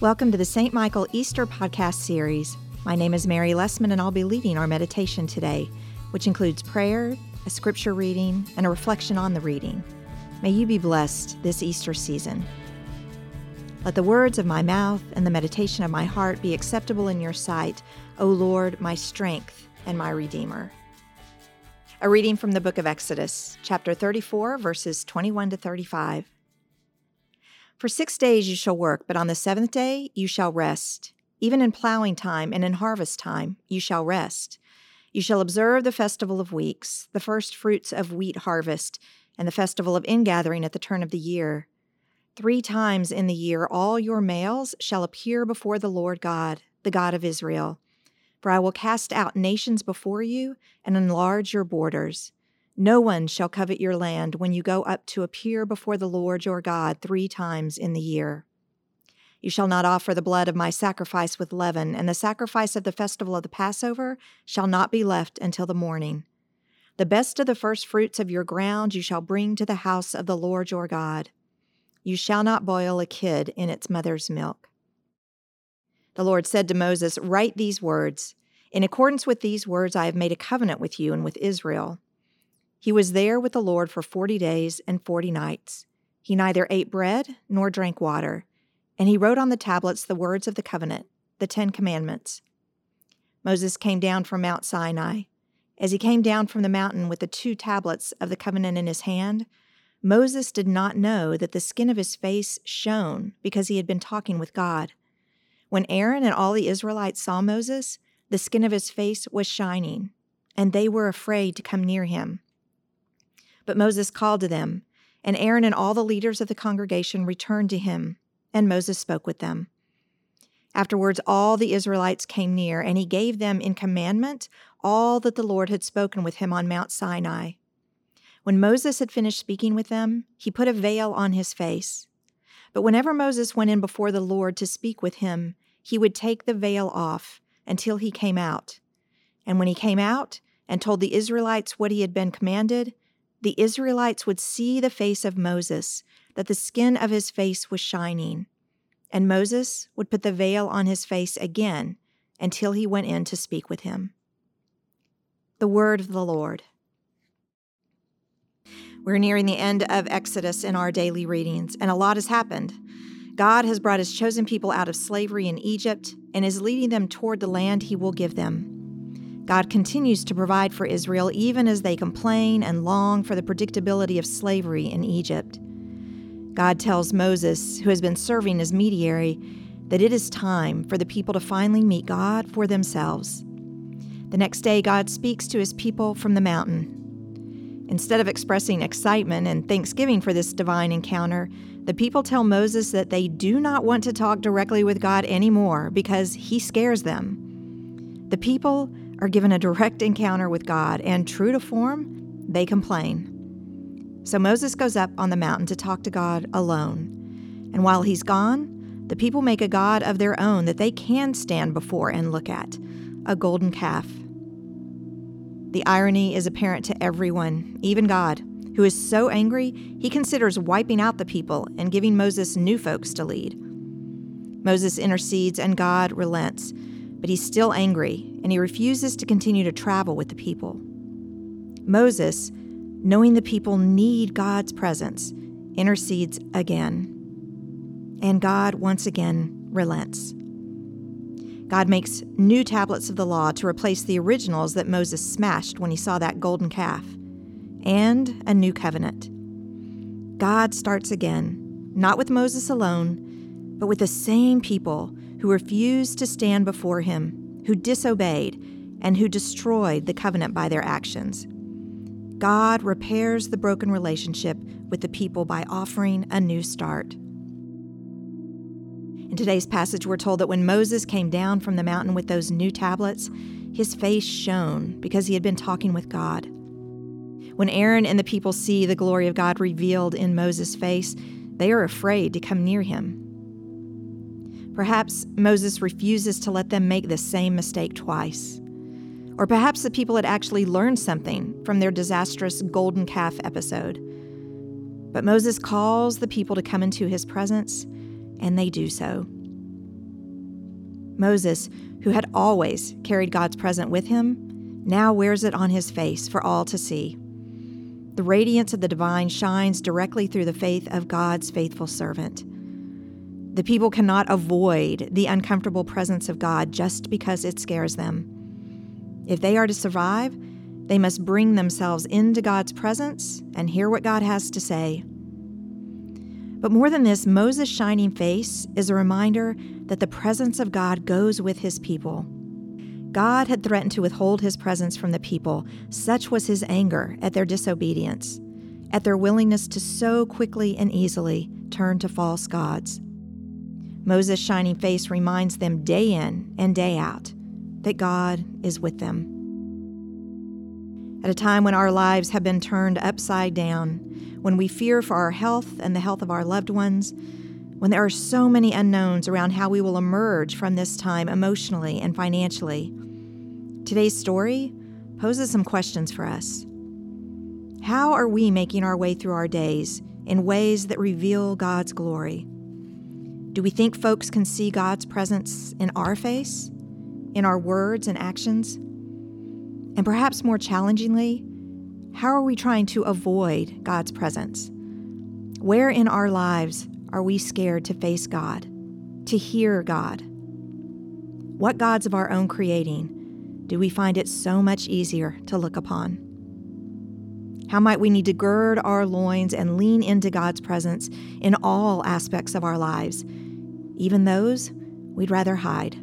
Welcome to the St. Michael Easter podcast series. My name is Mary Lessman, and I'll be leading our meditation today, which includes prayer, a scripture reading, and a reflection on the reading. May you be blessed this Easter season. Let the words of my mouth and the meditation of my heart be acceptable in your sight, O Lord, my strength and my Redeemer. A reading from the book of Exodus, chapter 34, verses 21 to 35. For six days you shall work, but on the seventh day you shall rest. Even in plowing time and in harvest time you shall rest. You shall observe the festival of weeks, the first fruits of wheat harvest, and the festival of ingathering at the turn of the year. Three times in the year all your males shall appear before the Lord God, the God of Israel. For I will cast out nations before you and enlarge your borders. No one shall covet your land when you go up to appear before the Lord your God three times in the year. You shall not offer the blood of my sacrifice with leaven, and the sacrifice of the festival of the Passover shall not be left until the morning. The best of the first fruits of your ground you shall bring to the house of the Lord your God. You shall not boil a kid in its mother's milk. The Lord said to Moses, Write these words. In accordance with these words, I have made a covenant with you and with Israel. He was there with the Lord for forty days and forty nights. He neither ate bread nor drank water, and he wrote on the tablets the words of the covenant, the Ten Commandments. Moses came down from Mount Sinai. As he came down from the mountain with the two tablets of the covenant in his hand, Moses did not know that the skin of his face shone because he had been talking with God. When Aaron and all the Israelites saw Moses, the skin of his face was shining, and they were afraid to come near him. But Moses called to them, and Aaron and all the leaders of the congregation returned to him, and Moses spoke with them. Afterwards, all the Israelites came near, and he gave them in commandment all that the Lord had spoken with him on Mount Sinai. When Moses had finished speaking with them, he put a veil on his face. But whenever Moses went in before the Lord to speak with him, he would take the veil off until he came out. And when he came out and told the Israelites what he had been commanded, the Israelites would see the face of Moses, that the skin of his face was shining. And Moses would put the veil on his face again until he went in to speak with him. The word of the Lord. We're nearing the end of Exodus in our daily readings, and a lot has happened. God has brought his chosen people out of slavery in Egypt and is leading them toward the land he will give them. God continues to provide for Israel even as they complain and long for the predictability of slavery in Egypt. God tells Moses, who has been serving as mediator, that it is time for the people to finally meet God for themselves. The next day, God speaks to his people from the mountain. Instead of expressing excitement and thanksgiving for this divine encounter, the people tell Moses that they do not want to talk directly with God anymore because he scares them. The people are given a direct encounter with God, and true to form, they complain. So Moses goes up on the mountain to talk to God alone. And while he's gone, the people make a God of their own that they can stand before and look at a golden calf. The irony is apparent to everyone, even God, who is so angry he considers wiping out the people and giving Moses new folks to lead. Moses intercedes and God relents but he's still angry and he refuses to continue to travel with the people. Moses, knowing the people need God's presence, intercedes again. And God once again relents. God makes new tablets of the law to replace the originals that Moses smashed when he saw that golden calf, and a new covenant. God starts again, not with Moses alone, but with the same people who refused to stand before him, who disobeyed, and who destroyed the covenant by their actions. God repairs the broken relationship with the people by offering a new start. In today's passage, we're told that when Moses came down from the mountain with those new tablets, his face shone because he had been talking with God. When Aaron and the people see the glory of God revealed in Moses' face, they are afraid to come near him. Perhaps Moses refuses to let them make the same mistake twice. Or perhaps the people had actually learned something from their disastrous golden calf episode. But Moses calls the people to come into his presence, and they do so. Moses, who had always carried God's presence with him, now wears it on his face for all to see. The radiance of the divine shines directly through the faith of God's faithful servant. The people cannot avoid the uncomfortable presence of God just because it scares them. If they are to survive, they must bring themselves into God's presence and hear what God has to say. But more than this, Moses' shining face is a reminder that the presence of God goes with his people. God had threatened to withhold his presence from the people. Such was his anger at their disobedience, at their willingness to so quickly and easily turn to false gods. Moses' shining face reminds them day in and day out that God is with them. At a time when our lives have been turned upside down, when we fear for our health and the health of our loved ones, when there are so many unknowns around how we will emerge from this time emotionally and financially, today's story poses some questions for us. How are we making our way through our days in ways that reveal God's glory? Do we think folks can see God's presence in our face, in our words and actions? And perhaps more challengingly, how are we trying to avoid God's presence? Where in our lives are we scared to face God, to hear God? What gods of our own creating do we find it so much easier to look upon? How might we need to gird our loins and lean into God's presence in all aspects of our lives, even those we'd rather hide?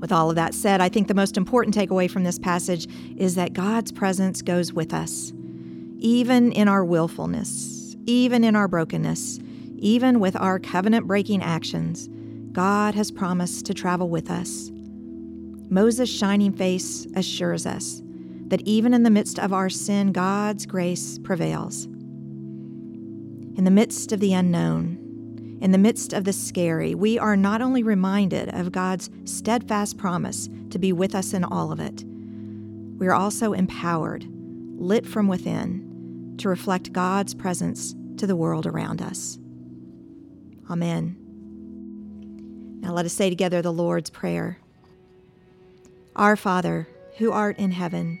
With all of that said, I think the most important takeaway from this passage is that God's presence goes with us, even in our willfulness, even in our brokenness, even with our covenant breaking actions. God has promised to travel with us. Moses' shining face assures us that even in the midst of our sin, God's grace prevails. In the midst of the unknown, in the midst of the scary, we are not only reminded of God's steadfast promise to be with us in all of it, we are also empowered, lit from within, to reflect God's presence to the world around us. Amen. Now let us say together the Lord's Prayer. Our Father, who art in heaven,